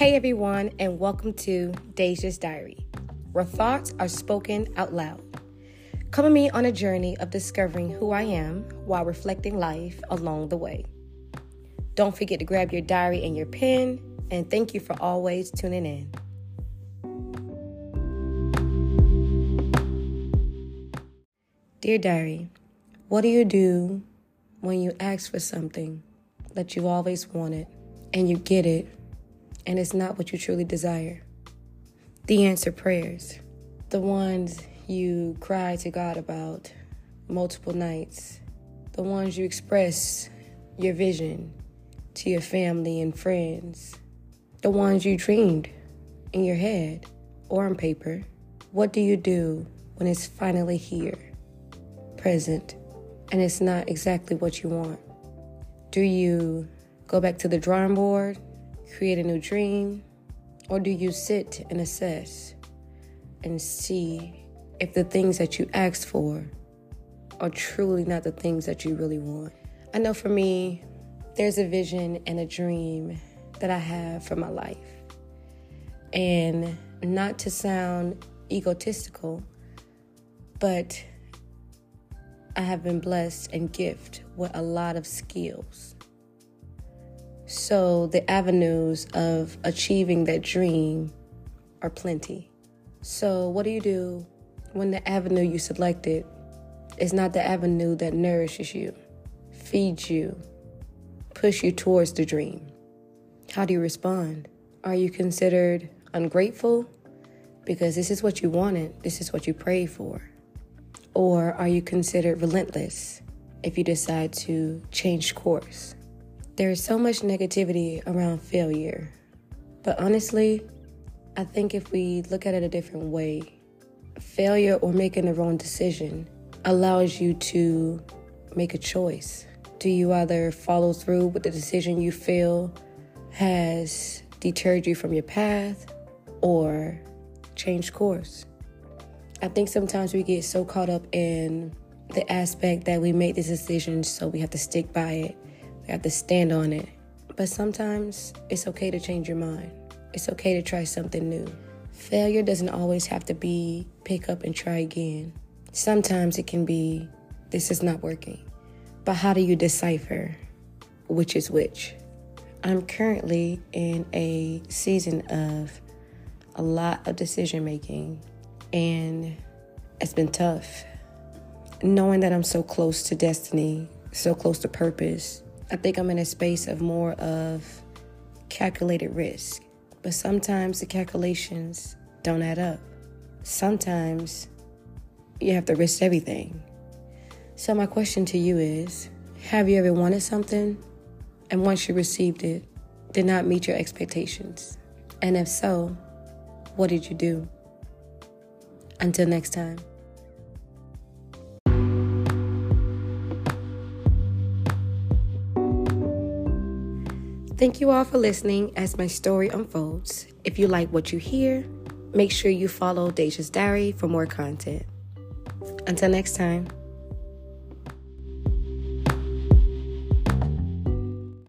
Hey everyone, and welcome to Deja's Diary, where thoughts are spoken out loud. Come with me on a journey of discovering who I am while reflecting life along the way. Don't forget to grab your diary and your pen, and thank you for always tuning in. Dear Diary, what do you do when you ask for something that you've always wanted and you get it and it's not what you truly desire? The answer prayers, the ones you cry to God about multiple nights, the ones you express your vision to your family and friends, the ones you dreamed in your head or on paper. What do you do when it's finally here? present and it's not exactly what you want? Do you go back to the drawing board, create a new dream, or do you sit and assess and see if the things that you asked for are truly not the things that you really want? I know for me, there's a vision and a dream that I have for my life. And not to sound egotistical, but I have been blessed and gifted with a lot of skills. So the avenues of achieving that dream are plenty. So what do you do when the avenue you selected is not the avenue that nourishes you, feeds you, push you towards the dream? How do you respond? Are you considered ungrateful? Because this is what you wanted, this is what you prayed for. Or are you considered relentless if you decide to change course? There is so much negativity around failure. But honestly, I think if we look at it a different way, failure or making the wrong decision allows you to make a choice. Do you either follow through with the decision you feel has deterred you from your path or change course? I think sometimes we get so caught up in the aspect that we make this decision, so we have to stick by it, have to stand on it. But sometimes it's okay to change your mind, it's okay to try something new. Failure doesn't always have to be pick up and try again. Sometimes it can be this is not working. But how do you decipher which is which? I'm currently in a season of a lot of decision making and it's been tough. Knowing that I'm so close to destiny, so close to purpose, I think I'm in a space of more of calculated risk. But sometimes the calculations don't add up. Sometimes you have to risk everything. So, my question to you is Have you ever wanted something and once you received it, did not meet your expectations? And if so, what did you do? Until next time. Thank you all for listening as my story unfolds. If you like what you hear, make sure you follow Deja's Diary for more content. Until next time.